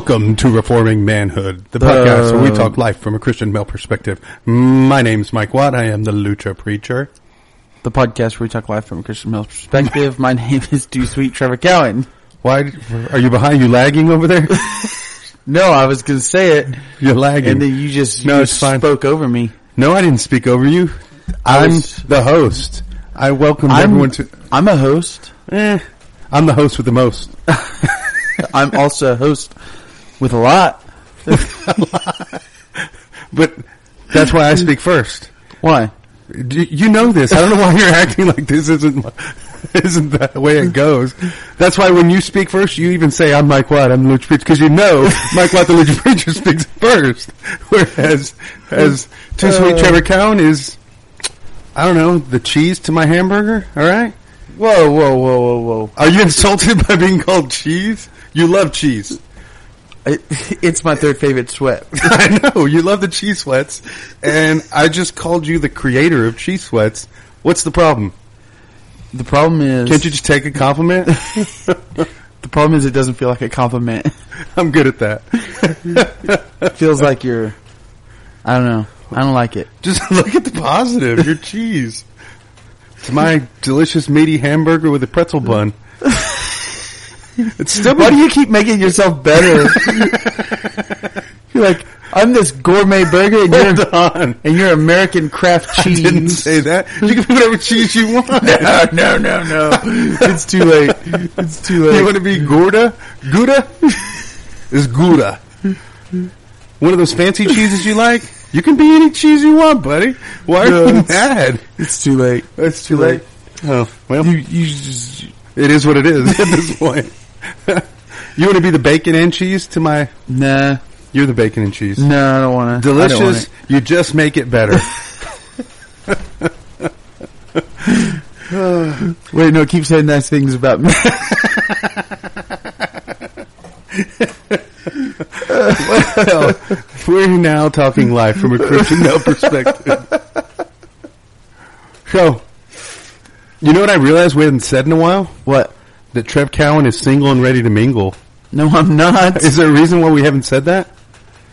Welcome to Reforming Manhood, the podcast where we talk life from a Christian male perspective. My name's Mike Watt. I am the Lucha Preacher. The podcast where we talk life from a Christian male perspective. My name is Too Sweet Trevor Cowan. Why are you behind? You lagging over there? No, I was gonna say it, You're lagging. and then you just No, it's fine. spoke over me. no, I didn't speak over you. I I'm was- the host. I welcome I'm, everyone to. I'm a host. Eh, I'm the host with the most. I'm also a host with a lot. But that's why I speak first. Why? You, know this. I don't know why you're acting like this isn't isn't the way it goes. That's why when you speak first, you even say, "I'm Mike Watt. I'm the Lucha Preacher," because you know Mike Watt, the Lucha Preacher, speaks first. Whereas, as Too Sweet Uh. Trevor Cowan is, I don't know, the cheese to my hamburger. All right. Whoa, whoa, whoa, whoa, whoa! Are you insulted by being called cheese? You love cheese. It, it's my third favorite sweat. I know you love the cheese sweats, and I just called you the creator of cheese sweats. What's the problem? The problem is, Can't you just take a compliment? the problem is, it doesn't feel like a compliment. I'm good at that. It feels like you're. I don't know. I don't like it. Just look at the positive. Your cheese. It's my delicious meaty hamburger with a pretzel bun. It's still Why do you keep making yourself better? you're like, I'm this gourmet burger, and you're on. and you're American craft I cheese. didn't say that. You can put whatever cheese you want. no, no, no, no. It's too late. It's too late. You want to be Gouda? Gouda? Is Gouda. One of those fancy cheeses you like? You can be any cheese you want, buddy. Why are No, you it's- mad? It's too late. It's too late. Oh, well, You, you just, it is what it is at this point. You want to be the bacon and cheese to my... nah, You're the bacon and cheese. no, I don't want to. Delicious. You just make it better. Wait, no, keep saying nice things about me. well, we're now talking life from a Christian perspective. So, you know what I realized we hadn't said in a while? what? That Trev Cowan is single and ready to mingle. No, I'm not. Is there a reason why we haven't said that?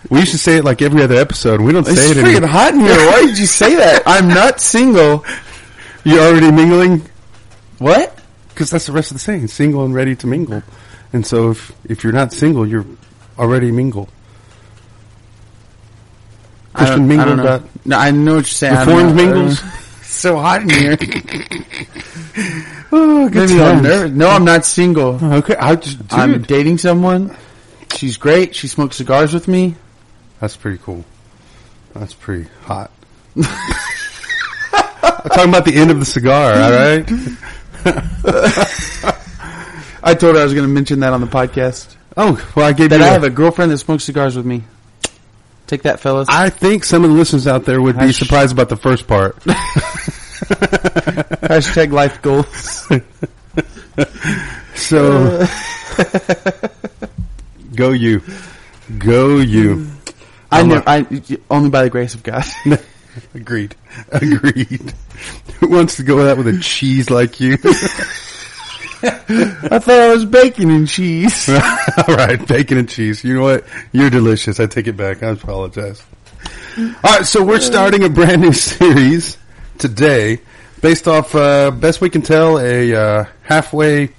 We used to say it like every other episode. We don't say It's it freaking anymore. hot in here. Why did you say that? I'm not single. You're already mingling? What? Because that's the rest of the saying, single and ready to mingle. And so if, if you're not single, you're already mingle. I don't- Christian mingle know. No, I know what you're saying. Reformed mingles. So hot in here. Oh, good Maybe I'm times. nervous. No, I'm not single. Oh, okay, I just, dude, I'm dating someone. She's great. She smokes cigars with me. that's pretty cool. That's pretty hot. I'm talking about the end of the cigar, all right? I told her I was going to mention that on the podcast. Oh, well, I gave That you. I a- have a girlfriend that smokes cigars with me. Take that, fellas. I think some of the listeners out there would be surprised about the first part. Hashtag life goals. So, go you, go you. I know. I only by the grace of God. Agreed. Agreed. Who wants to go that with a cheese like you? I thought I was bacon and cheese. All right, bacon and cheese. You know what? You're delicious. I take it back. I apologize. All right, so we're starting a brand new series today, based off, uh, best we can tell, a uh, halfway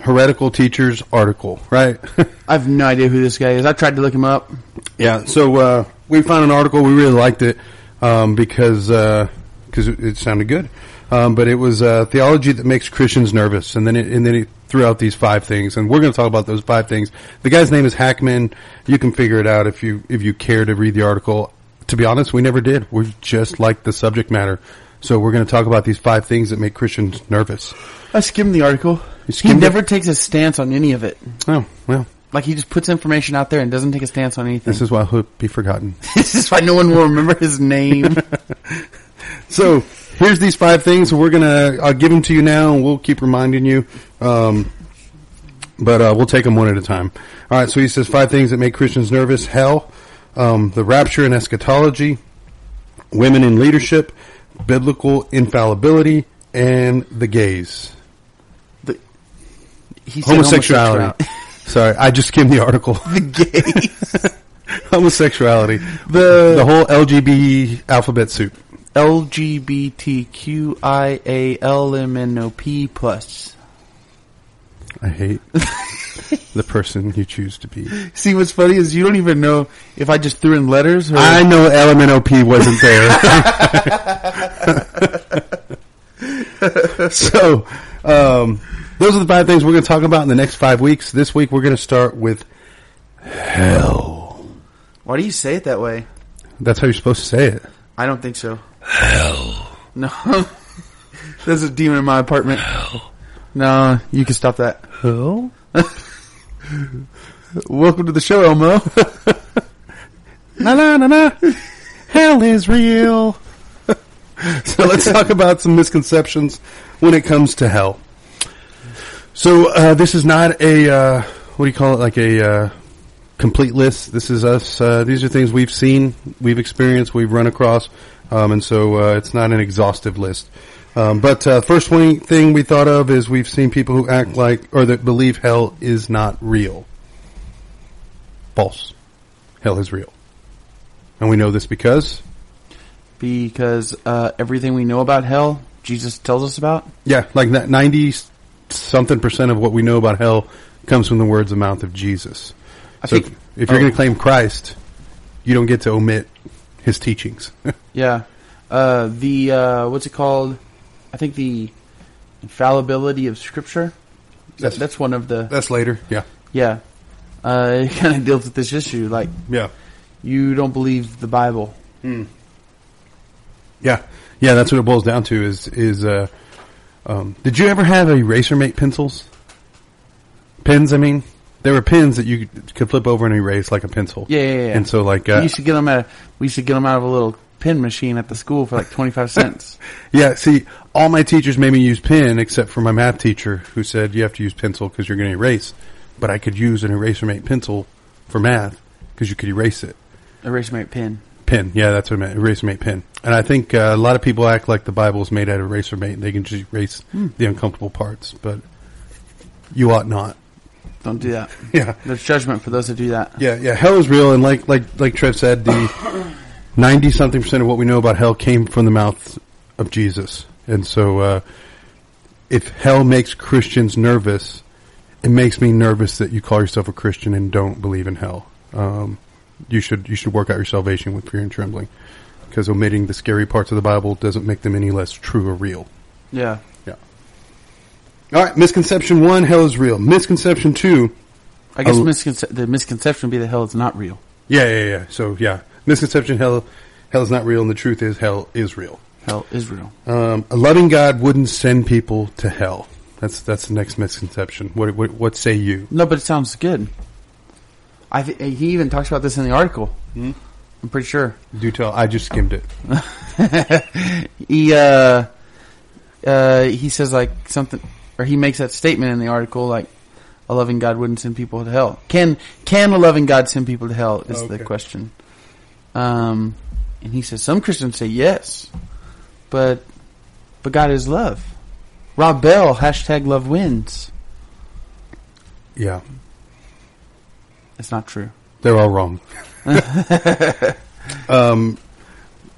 heretical teacher's article. Right? I have no idea who this guy is. I tried to look him up. yeah. So uh, we found an article. We really liked it um, because because it, it sounded good. Um, but it was uh, theology that makes Christians nervous, and then it, and then it threw out these five things, and we're going to talk about those five things. The guy's name is Hackman. You can figure it out if you if you care to read the article. To be honest, we never did. We just liked the subject matter, so we're going to talk about these five things that make Christians nervous. I skimmed the article. He skimmed never it? takes a stance on any of it. Oh well, Like he just puts information out there and doesn't take a stance on anything. this is why he'll be forgotten. this is why no one will remember his name. So here's these five things. We're gonna I'll give them to you now, and we'll keep reminding you. Um, but uh, we'll take them one at a time. All right. So he says five things that make Christians nervous: hell, um, the rapture and eschatology, women in leadership, biblical infallibility, and the gays. He said Homosexuality. Sorry, I just skimmed the article. The gays. Homosexuality. the The whole LGBT alphabet soup. LGBTQIALMNOP plus. I hate the person you choose to be. See, what's funny is you don't even know if I just threw in letters or I know LMNOP wasn't there. so, um, those are the five things we're going to talk about in the next five weeks. This week we're going to start with hell. Why do you say it that way? That's how you're supposed to say it. I don't think so. Hell. No. There's a demon in my apartment. No, you can stop that. Hell? Welcome to the show, Elmo. Na na na na. Hell is real. so let's talk about some misconceptions when it comes to hell. So uh, this is not a uh, what do you call it? Like a uh, complete list. This is us. Uh, these are things we've seen, we've experienced, we've run across, um, and so uh, it's not an exhaustive list. Um, but uh, first one thing we thought of is we've seen people who act like or that believe hell is not real. False. Hell is real. And we know this because, because uh, everything we know about hell, Jesus tells us about. yeah, like that 90 something percent of what we know about hell comes from the words and mouth of Jesus. I so think- if, if you're oh. going to claim Christ, you don't get to omit his teachings. Yeah. Uh, the uh, what's it called? I think the infallibility of Scripture. That's- that's one of the That's later. Yeah. yeah. Uh, it kind of deals with this issue. Like Yeah. you don't believe the Bible. Yeah. Yeah, that's what it boils down to is, is, uh, um, did you ever have eraser mate pencils? Pens, I mean? There were pens that you could flip over and erase like a pencil. Yeah, yeah, yeah. And so like, we uh, used to get them at we used to get them out of a little pen machine at the school for like twenty five cents. Yeah, see, all my teachers made me use pen except for my math teacher who said you have to use pencil because you're going to erase. But I could use an eraser mate pencil for math because you could erase it. Eraser mate pen. Pen, yeah, that's what I meant. Eraser mate pen. And I think uh, a lot of people act like the Bible is made out of eraser mate and they can just erase the uncomfortable parts, but you ought not. Don't do that. Yeah. There's judgment for those that do that. Yeah, yeah, hell is real, and like like like Trev said, the ninety something percent of what we know about hell came from the mouth of Jesus, and so uh, if hell makes Christians nervous, it makes me nervous that you call yourself a Christian and don't believe in hell. Um, you should you should work out your salvation with fear and trembling, because omitting the scary parts of the Bible doesn't make them any less true or real. Yeah. Yeah. All right, misconception one: hell is real. Misconception two. I guess misconce- the misconception would be that hell is not real. Yeah, yeah, yeah. So yeah, misconception: hell, hell is not real, and the truth is hell is real. Hell is real. Um, a loving God wouldn't send people to hell. That's that's the next misconception. What what, what say you? No, but it sounds good. I th- he even talks about this in the article. Hmm? I'm pretty sure. Do tell. I just skimmed it. He uh, uh, he says like something, or he makes that statement in the article like, a loving God wouldn't send people to hell. Can can a loving God send people to hell? Is the question. Um, and he says some Christians say yes, but but God is love. Rob Bell hashtag love wins. Yeah, It's not true. they're all wrong. um,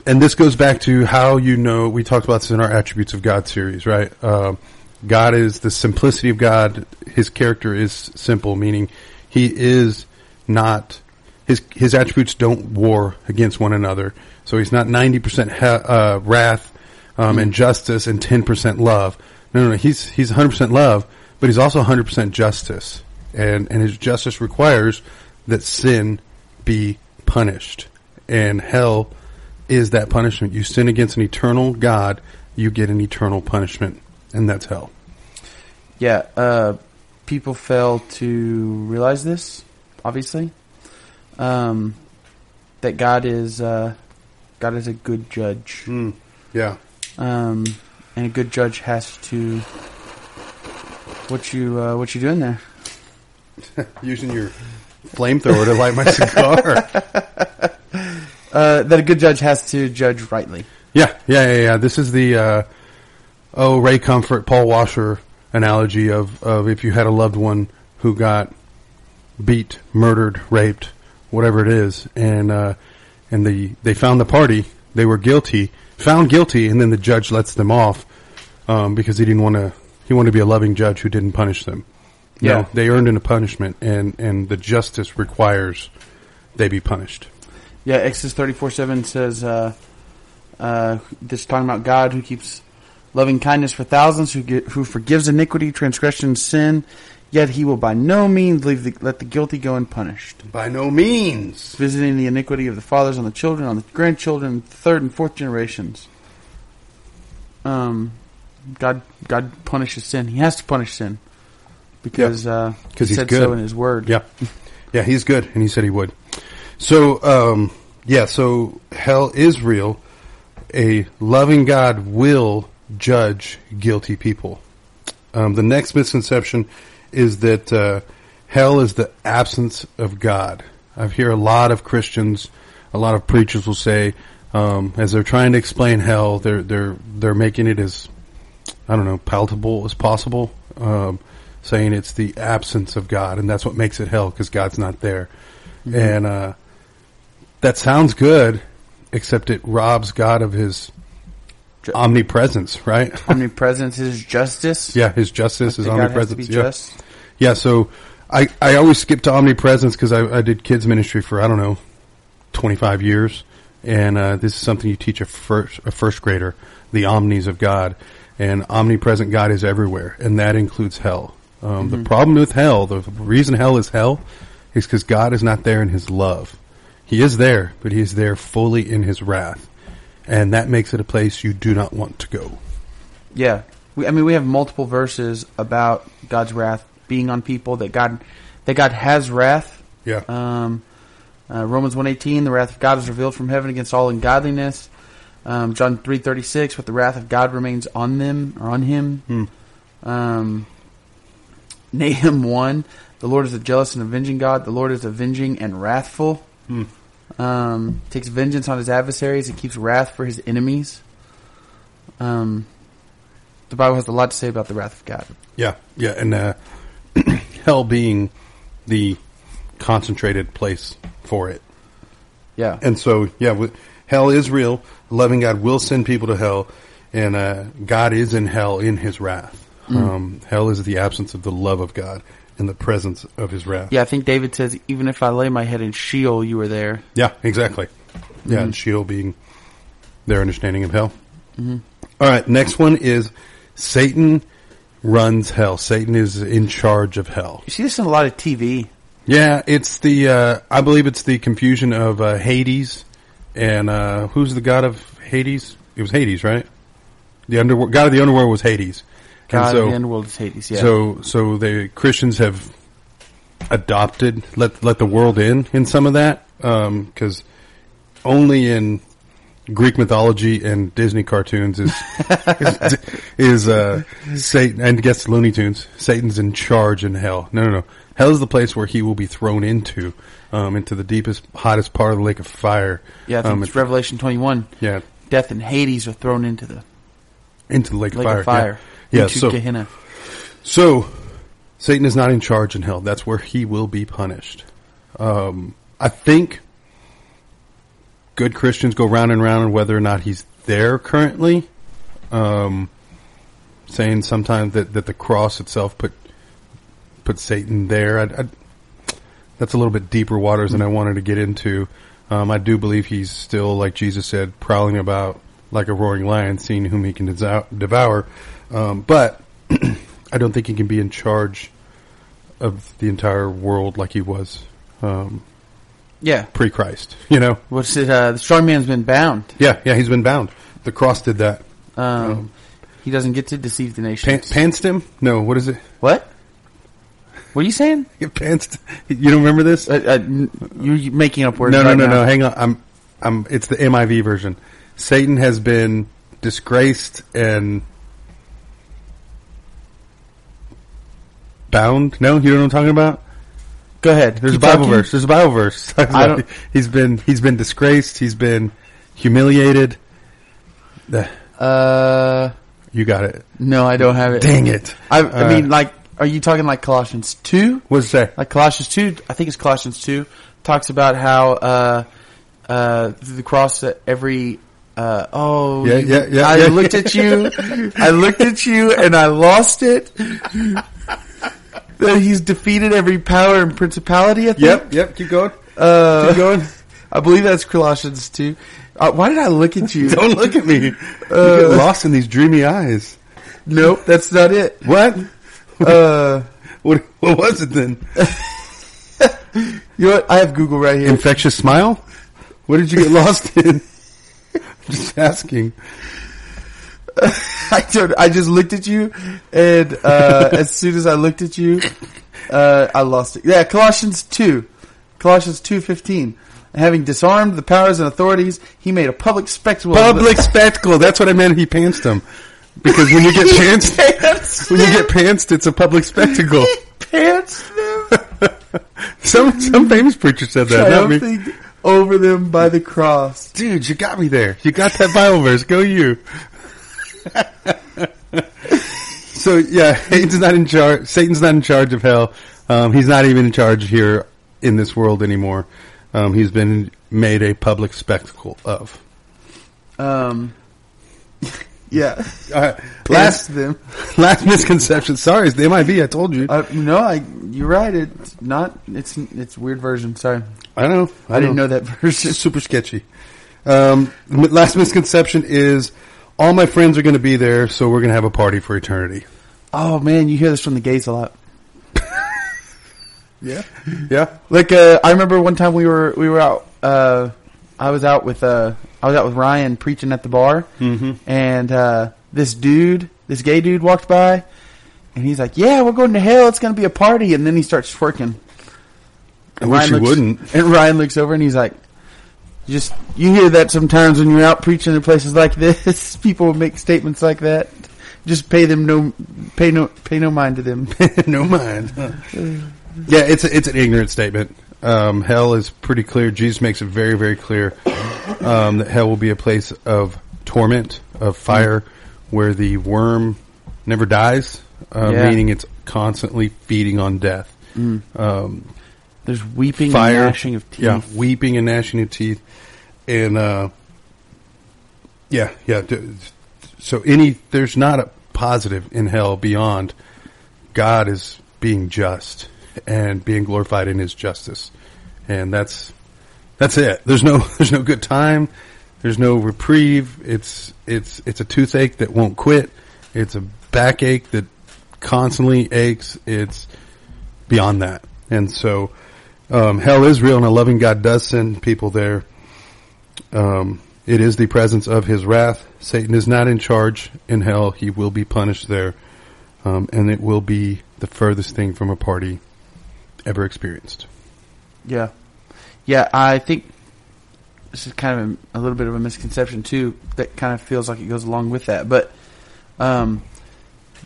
and this goes back to how you know we talked about this in our attributes of God series, right? Um, God is the simplicity of God. His character is simple, meaning he is not his his attributes don't war against one another. So he's not ninety percent ha- uh, wrath um, and justice and ten percent love. No, no, no. He's he's one hundred percent love, but he's also one hundred percent justice, and and his justice requires that sin be punished, and hell is that punishment. You sin against an eternal God, you get an eternal punishment, and that's hell. Yeah, uh, people fail to realize this, obviously. Um, that God is uh, God is a good judge, Yeah. um, and a good judge has to. What you uh, what you doing there? Using your flamethrower to light my cigar. Uh, that a good judge has to judge rightly. Yeah, yeah, yeah, yeah. This is the uh, oh Ray Comfort, Paul Washer analogy of of if you had a loved one who got beat, murdered, raped, whatever it is, and uh, and the they found the party. They were guilty, found guilty, and then the judge lets them off um, because he didn't want to. He wanted to be a loving judge who didn't punish them. No, Yeah. they earned in a punishment, and and the justice requires they be punished. Yeah, Exodus thirty four seven says, uh, uh, this is talking about God who keeps loving kindness for thousands, who gi- who forgives iniquity, transgression, sin. Yet he will by no means leave the, let the guilty go unpunished, By no means. visiting the iniquity of the fathers on the children, on the grandchildren, third and fourth generations. Um, God God punishes sin. He has to punish sin because uh, 'Cause he he's said good. so in His Word. Yeah, yeah, he's good, and he said he would. So, um, yeah, so hell is real. A loving God will judge guilty people. Um, the next misconception is that uh, hell is the absence of God. I hear a lot of Christians, a lot of preachers will say, um, as they're trying to explain hell, they're they're they're making it as I don't know palatable as possible, um, saying it's the absence of God, and that's what makes it hell because God's not there. And uh, that sounds good, except it robs God of His Ju- omnipresence, right? Omnipresence is justice. yeah, His justice, is God has to omnipresence. be Yeah. just. Yeah, so I, I always skip to omnipresence because I, I did kids ministry for I don't know twenty five years, and uh, this is something you teach a first a first grader the omnis of God, and omnipresent God is everywhere, and that includes hell. Um, The problem with hell, the reason hell is hell, is because God is not there in His love. He is there, but He is there fully in His wrath, and that makes it a place you do not want to go. Yeah. We, I mean, we have multiple verses about God's wrath being on people that God, that God has wrath. Yeah, Um, uh, Romans 118, the wrath of God is revealed from heaven against all ungodliness. Um, John 3.36, but the wrath of God remains on them, or on him. Hmm. Um, Nahum 1, the Lord is a jealous and avenging God. The Lord is avenging and wrathful. Hmm. Um, takes vengeance on his adversaries. He keeps wrath for his enemies. Um, the Bible has a lot to say about the wrath of God. Yeah, yeah, and uh, hell being the concentrated place for it, Yeah. and so yeah, hell is real. Loving God will send people to hell, and uh, God is in hell in His wrath. Um, hell is the absence of the love of God and the presence of His wrath. Yeah, I think David says, even if I lay my head in Sheol, you were there. Yeah, exactly. Yeah, and Sheol being their understanding of hell. All right, next one is Satan runs hell. Satan is in charge of hell. You see this in a lot of TV. Yeah, it's the uh, I believe it's the confusion of uh, Hades and uh, who's the god of Hades? It was Hades, right? The underworld god of the underworld was Hades. And God so, the underworld is Hades. Yeah. so so the Christians have adopted let let the world in in some of that because only in Greek mythology and Disney cartoons is is, is uh, Satan and I guess Looney Tunes. Satan's in charge in hell. No, no, no. Hell is the place where he will be thrown into, um, into the deepest, hottest part of the lake of fire. yeah, I think um, it's Revelation 21. yeah, Death and Hades are thrown into the into the lake, lake of fire. of fire. Yeah, yeah into so Gehenna. So, Satan is not in charge in hell. That's where he will be punished. Um, I think good Christians go round and round on whether or not he's there currently. Um, saying sometimes that, that the cross itself put put Satan there. I, I, that's a little bit deeper waters than I wanted to get into. Um, I do believe he's still, like Jesus said, prowling about like a roaring lion, seeing whom he can devour. Um, but I don't think he can be in charge of the entire world like he was um, Yeah. pre-Christ. You know? What's it? Uh, the strong man's been bound. Yeah, yeah. He's been bound. The cross did that. Um, he doesn't get to deceive the Pan- nations. panced him? No. What is it? what? What are you saying? Panced? You don't remember this? Uh, uh, you're making up words. no, no, right no, now. no. Hang on. I'm, I'm. It's the MIV version. Satan has been disgraced and bound. No, you know what I'm talking about. Go ahead. There's Keep a Bible talking. verse. There's a Bible verse. I don't- he's been he's been disgraced. He's been humiliated. Uh, You got it. no, I don't have it. Dang it. I, I Uh, mean, like Are you talking like Colossians two? What's that? Like Colossians two, I think it's Colossians two talks about how uh, uh, through the cross that every uh, oh Yeah, yeah, yeah, I yeah. looked at you, I looked at you, and I lost it. that he's defeated every power and principality. I think. Yep, yep. Keep going. Uh, Keep going. I believe that's Colossians two. Uh, why did I look at you? Don't look at me. you Uh, get lost in these dreamy eyes. Nope, that's not it. What? Uh, What? What was it then? you know what? I have Google right here. Infectious smile? What did you get lost in? Just asking. I don't, I just looked at you, and uh, as soon as I looked at you, uh, I lost it. Yeah, Colossians two, Colossians two fifteen. Having disarmed the powers and authorities, he made a public spectacle. of Public spectacle. That's what I meant. He pantsed them. Because when you get pantsed, pants when you get pantsed, it's a public spectacle. pants them, Some some famous preacher said that. Not me. triumphing over them by the cross. Dude, you got me there. You got that Bible verse. Go you. so yeah, Satan's not in charge. Satan's not in charge of hell. Um, he's not even in charge here in this world anymore. Um, he's been made a public spectacle of. Um, yeah, Uh, last them. last misconception. Sorry, it's the MIB. I told you. Uh, no, I, you're right. It's not. It's it's weird version. Sorry, I know. I, didn't know that version. Super sketchy. Um, last misconception is all my friends are going to be there, so we're going to have a party for eternity. Oh man, you hear this from the gays a lot. Yeah, yeah. Like uh, I remember one time we were we were out. Uh, I was out with uh, I was out with Ryan preaching at the bar, Mm-hmm. and uh, this dude, this gay dude, walked by, and he's like, "Yeah, we're going to hell. It's going to be a party." And then he starts twerking. I wish you looks, wouldn't. And Ryan looks over and he's like, "Just you hear that sometimes when you're out preaching in places like this. People make statements like that. Just pay them no pay no pay no mind to them." no mind. yeah, it's a, it's an ignorant statement. Um, hell is pretty clear. Jesus makes it very very clear um, that hell will be a place of torment, of fire, where the worm never dies, uh, Yeah. meaning it's constantly feeding on death. Um, There's weeping fire, and gnashing of teeth. yeah, weeping and gnashing of teeth, and uh, yeah, yeah. So any there's not a positive in hell beyond God is being just and being glorified in His justice, and that's that's it. There's no there's no good time. There's no reprieve. It's it's it's a toothache that won't quit. It's a backache that constantly aches. It's beyond that, and so um, hell is real, and a loving God does send people there. Um, it is the presence of His wrath. Satan is not in charge in hell. He will be punished there, um, and it will be the furthest thing from a party ever experienced. Yeah. Yeah, I think this is kind of a, a little bit of a misconception too. That kind of feels like it goes along with that, but um,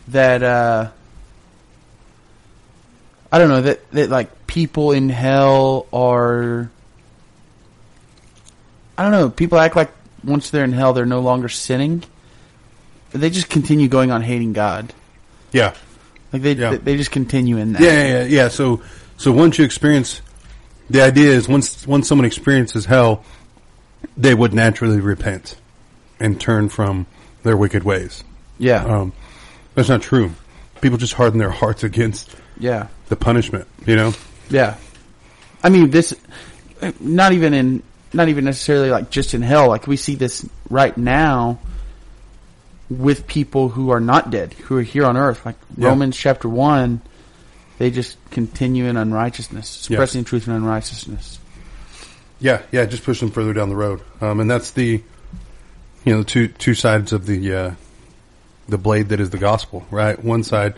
that uh, I don't know that that like people in hell are. I don't know. People act like once they're in hell, they're no longer sinning. They just continue going on hating God. Yeah, Like they Yeah. they just continue in that. yeah, yeah, yeah. yeah. So, so once you experience, the idea is once once someone experiences hell, they would naturally repent and turn from their wicked ways. Yeah. Um, that's not true. People just harden their hearts against yeah. the punishment. You know. Yeah. I mean, this, not even in, not even necessarily like just in hell. Like we see this right now with people who are not dead, who are here on earth. Like Yeah. Romans chapter one, they just continue in unrighteousness, suppressing truth and unrighteousness. Yeah, yeah, just push them further down the road, um, and that's the, you know, the two two sides of the uh, the blade that is the gospel, right? One side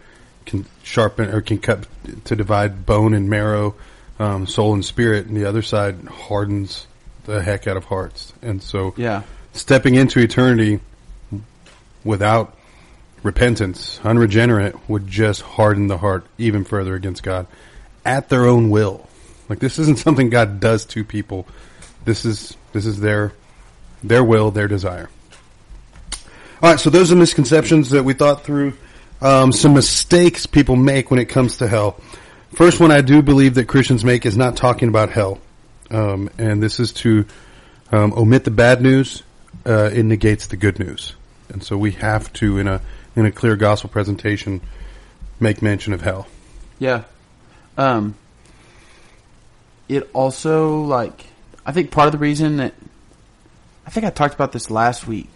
can sharpen or can cut to divide bone and marrow, um, soul and spirit, and the other side hardens the heck out of hearts. And so, Yeah. stepping into eternity without repentance, unregenerate, would just harden the heart even further against God at their own will. Like this isn't something God does to people. This is this is their their will, their desire. All right, so those are misconceptions that we thought through. Um, some mistakes people make when it comes to hell. First one I do believe that Christians make is not talking about hell. Um, and this is to um, omit the bad news. Uh, it negates the good news. And so we have to, in a in a clear gospel presentation, make mention of hell. Yeah. Um, it also like I think part of the reason that I think I talked about this last week.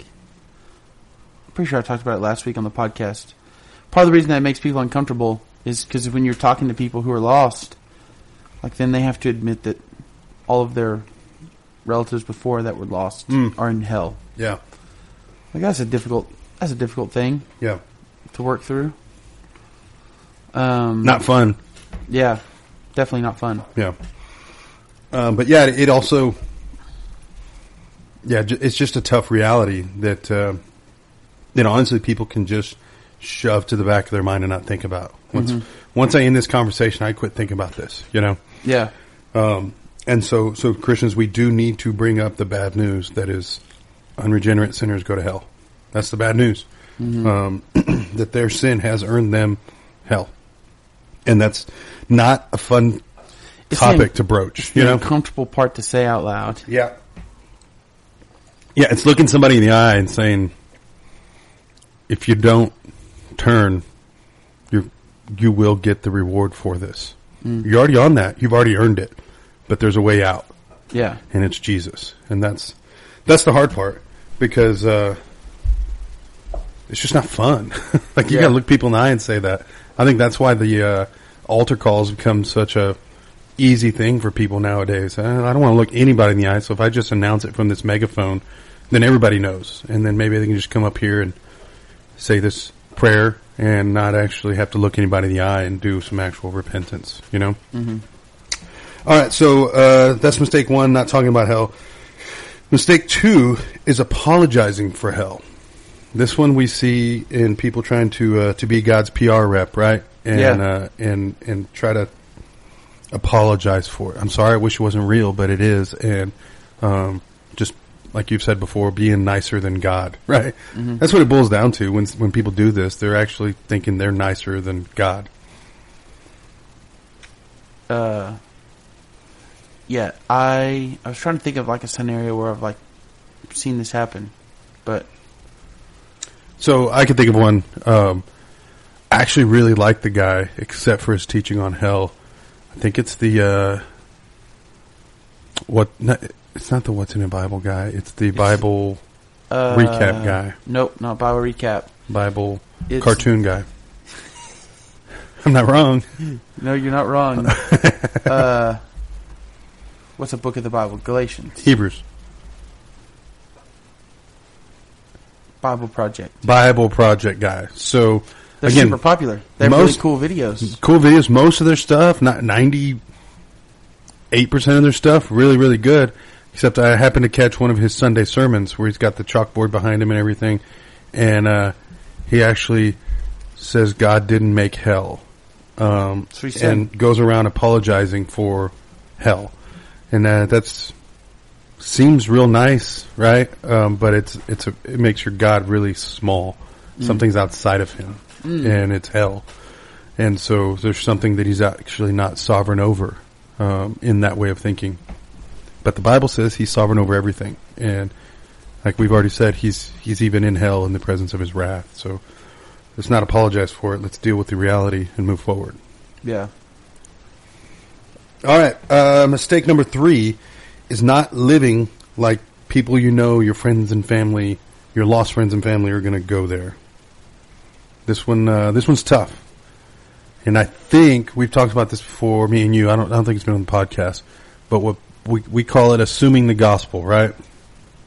I'm pretty sure I talked about it last week on the podcast. Part of the reason that makes people uncomfortable is because when you're talking to people who are lost, like then they have to admit that all of their relatives before that were lost Mm. are in hell. Yeah. Like that's a difficult that's a difficult thing Yeah. to work through. Um, Not fun. yeah, definitely not fun. Yeah. Um, but yeah, it also, yeah, it's just a tough reality that, uh, that honestly people can just shove to the back of their mind and not think about. Once, once I end this conversation, I quit thinking about this, you know? Yeah, Um, and so, so Christians, we do need to bring up the bad news that is unregenerate sinners go to hell. That's the bad news. Um, that their sin has earned them hell. And that's not a fun It's topic the- to broach, you know? uncomfortable part to say out loud. Yeah. Yeah, it's looking somebody in the eye and saying, if you don't turn, you you will get the reward for this. You're already on that. You've already earned it. But there's a way out, Yeah, and it's Jesus. And that's that's the hard part because uh, it's just not fun. like you Yeah. got to look people in the eye and say that. I think that's why the uh, altar calls become such a easy thing for people nowadays. I I don't want to look anybody in the eye, so if I just announce it from this megaphone, then everybody knows, and then maybe they can just come up here and say this prayer and not actually have to look anybody in the eye and do some actual repentance. You know. Mm-hmm. right, so uh, that's mistake one. Not talking about hell. Mistake two is apologizing for hell. This one we see in people trying to uh, to be God's PR rep, right? And Yeah. uh, and and try to apologize for it. I'm sorry, I wish it wasn't real, but it is, and um, like you've said before, being nicer than God, right? That's what it boils down to. When when people do this, they're actually thinking they're nicer than God. uh, yeah. I I was trying to think of like a scenario where I've like seen this happen, but So I could think of one. Um, I actually really like the guy, except for his teaching on hell. I think it's the uh, what? Not, it's not the what's in a Bible guy. It's the Bible uh, Recap guy. Nope, not Bible recap. Bible It's- cartoon guy. I'm not wrong. No, you're not wrong. uh, what's a book of the Bible? Galatians. Hebrews Bible Project. Bible Project guy. So They're again, super popular. They have most- really cool videos. cool videos. Most of their stuff, not ninety eight percent of their stuff, really, really good. Except I happened to catch one of his Sunday sermons where he's got the chalkboard behind him and everything, and uh, he actually says God didn't make hell, um, and goes around apologizing for hell, and uh, that's seems real nice, right? Um, but it's it's a, it makes your God really small. Something's outside of him, and it's hell. And so there's something that he's actually not sovereign over um, in that way of thinking. But the Bible says he's sovereign over everything, and like we've already said, he's he's even in hell in the presence of his wrath. So let's not apologize for it. Let's deal with the reality and move forward. Yeah. All right. Uh, mistake number three is not living like people you know, your friends and family, your lost friends and family are going to go there. This one, uh, this one's tough, and I think we've talked about this before, me and you. I don't, I don't think it's been on the podcast, but what we we call it assuming the gospel, right?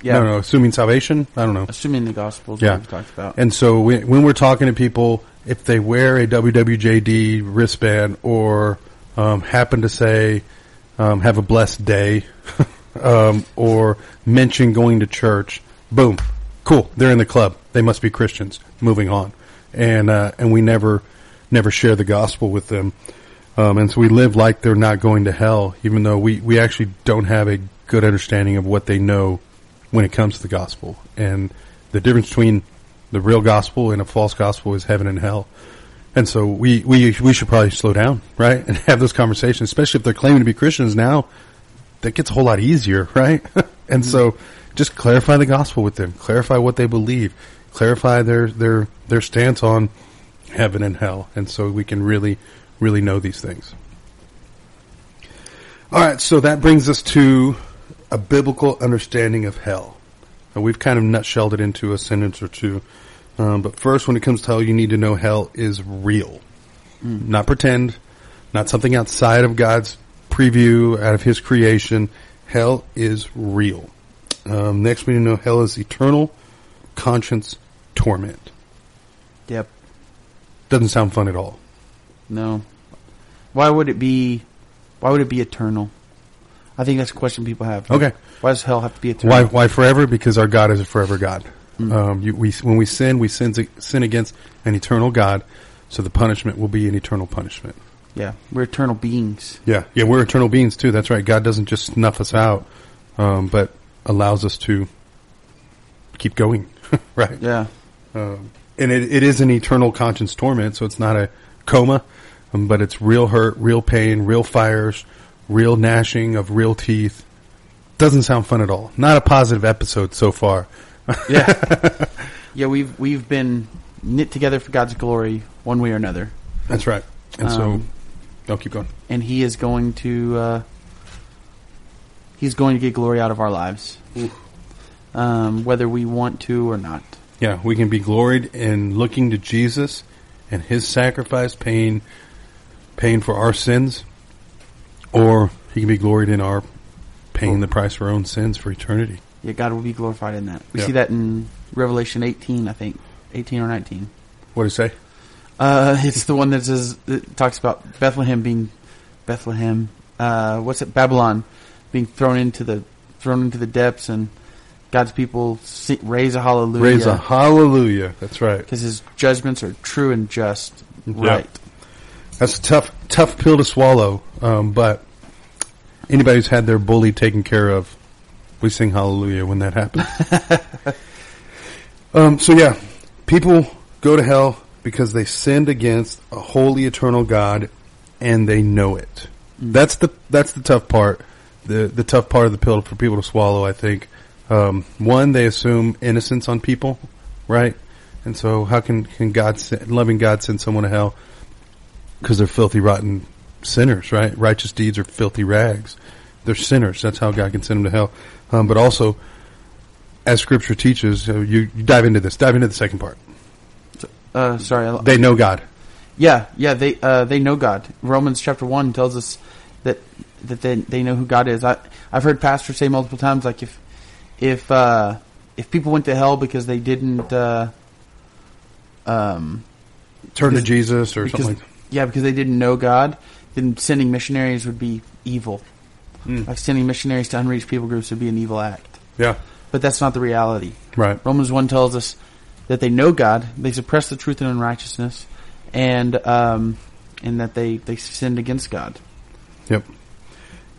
Yeah. No, no, assuming salvation. I don't know. Assuming the gospel is Yeah. what we've talked about. And so we, when we're talking to people, if they wear a WWJD wristband or um, happen to say, um, "Have a blessed day," um, or mention going to church, boom, cool, they're in the club. They must be Christians. Moving on, and uh, and we never never share the gospel with them, um, and so we live like they're not going to hell, even though we we actually don't have a good understanding of what they know when it comes to the gospel and the difference between The real gospel and a false gospel is heaven and hell. And so we, we, we should probably slow down, right? And have those conversations, especially if they're claiming to be Christians now. That gets a whole lot easier, right? and so just clarify the gospel with them, clarify what they believe, clarify their, their, their stance on heaven and hell. And so we can really, really know these things. All right. So that brings us to a biblical understanding of hell. Now, we've kind of nutshelled it into a sentence or two. Um, but first, when it comes to hell, you need to know hell is real. Not pretend, not something outside of God's preview, out of His creation. Hell is real. Um, next, we need to know hell is eternal conscience torment. Yep. Doesn't sound fun at all. No. Why would it be? Why would it be eternal? I think that's a question people have. Okay. Why does hell have to be eternal? Why? Why forever? Because our God is a forever God. Um, you, we when we sin, we sin, sin against an eternal God, so the punishment will be an eternal punishment. Yeah, we're eternal beings. Yeah, yeah, we're eternal beings too. That's right. God doesn't just snuff us out, um, but allows us to keep going. right. Yeah. Um, and it, it is an eternal conscience torment, so it's not a coma, um, but it's real hurt, real pain, real fires, real gnashing of real teeth. Doesn't sound fun at all. Not a positive episode so far. Yeah. yeah, we've we've been knit together for God's glory one way or another. That's right. And so, Um, I'll keep going. and he is going to uh, he's going to get glory out of our lives, um, whether we want to or not. Yeah, we can be gloried in looking to Jesus and His sacrifice, paying, paying for our sins, or He can be gloried in our paying the price for our own sins for eternity. Yeah, God will be glorified in that. We Yeah. see that in Revelation 18, I think, 18 or 19. What do you say? Uh, it's the one that says that talks about Bethlehem being Bethlehem. Uh, what's it? Babylon being thrown into the thrown into the depths, and God's people see, raise a hallelujah. Raise a hallelujah. That's right. because His judgments are true and just. Right. That's a tough, tough pill to swallow. Um, but anybody who's had their bully taken care of, we sing hallelujah when that happens. um, so yeah, people go to hell because they sinned against a holy, eternal God, and they know it. That's the that's the tough part. The the tough part of the pill for people to swallow. I think. Um, one, they assume innocence on people, right? And so, how can can God, send, loving God, send someone to hell? because they're filthy, rotten sinners, right? Righteous deeds are filthy rags. They're sinners. That's how God can send them to hell. Um, but also, as Scripture teaches, uh, you, you dive into this. Dive into the second part. Uh, sorry. I- They know God. Yeah, yeah. They uh, they know God. Romans chapter one tells us that that they they know who God is. I I've heard pastors say multiple times like if if uh, if people went to hell because they didn't uh, um Turn to Jesus or because something like yeah because they didn't know God, then sending missionaries would be evil. Mm. Like sending missionaries to unreached people groups would be an evil act. Yeah, But that's not the reality. right. Romans 1 tells us that they know God, they suppress the truth in unrighteousness, and um, and that they, they sinned against God. Yep.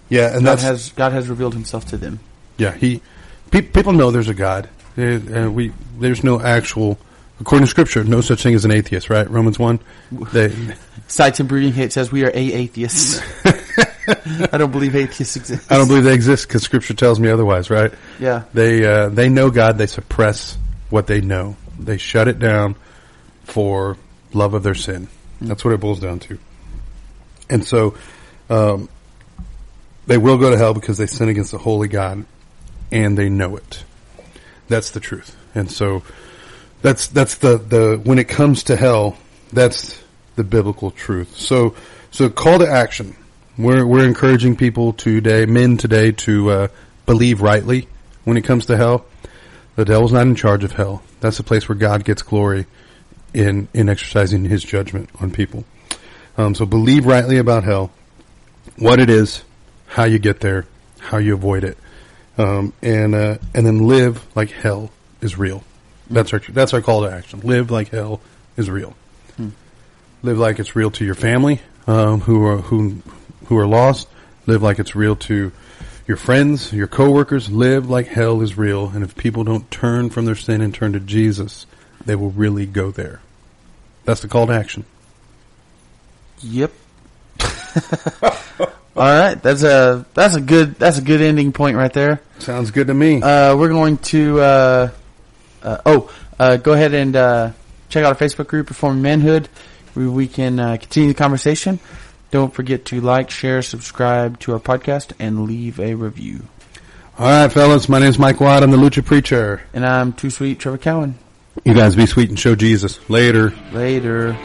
Yeah, and God that's has God has revealed Himself to them. yeah. He pe- people know there's a God. We there's no actual according to Scripture, no such thing as an atheist, right? Romans one. They Cites and breeding hate says we are a atheists. I don't believe atheists exist. I don't believe they exist because Scripture tells me otherwise, right? Yeah, They uh, they know God. They suppress what they know. They shut it down for love of their sin. That's what it boils down to. And so, um, they will go to hell because they sin against the holy God, and they know it. That's the truth. And so, that's that's the the when it comes to hell, that's the biblical truth. So so call to action. We're we're encouraging people today, men today, to uh, believe rightly when it comes to hell. The devil's not in charge of hell. That's the place where God gets glory in in exercising His judgment on people. Um, so believe rightly about hell, what it is, how you get there, how you avoid it, um, and uh, and then live like hell is real. That's our that's our call to action. Live like hell is real. Live like it's real to your family um, who are who who are lost. Live like it's real to your friends, your coworkers. Live like hell is real. And if people don't turn from their sin and turn to Jesus, they will really go there. That's the call to action. Yep. All right, that's a that's a good that's a good ending point right there. Sounds good to me. Uh, we're going to uh, uh, oh uh, go ahead and uh, check out our Facebook group, Performing Manhood, where we can uh, continue the conversation. Don't forget to like, share, subscribe to our podcast, and leave a review. All right, fellas. My name's Mike Watt. I'm the Lucha Preacher. And I'm Too Sweet Trevor Cowan. You guys be sweet and show Jesus. Later. Later.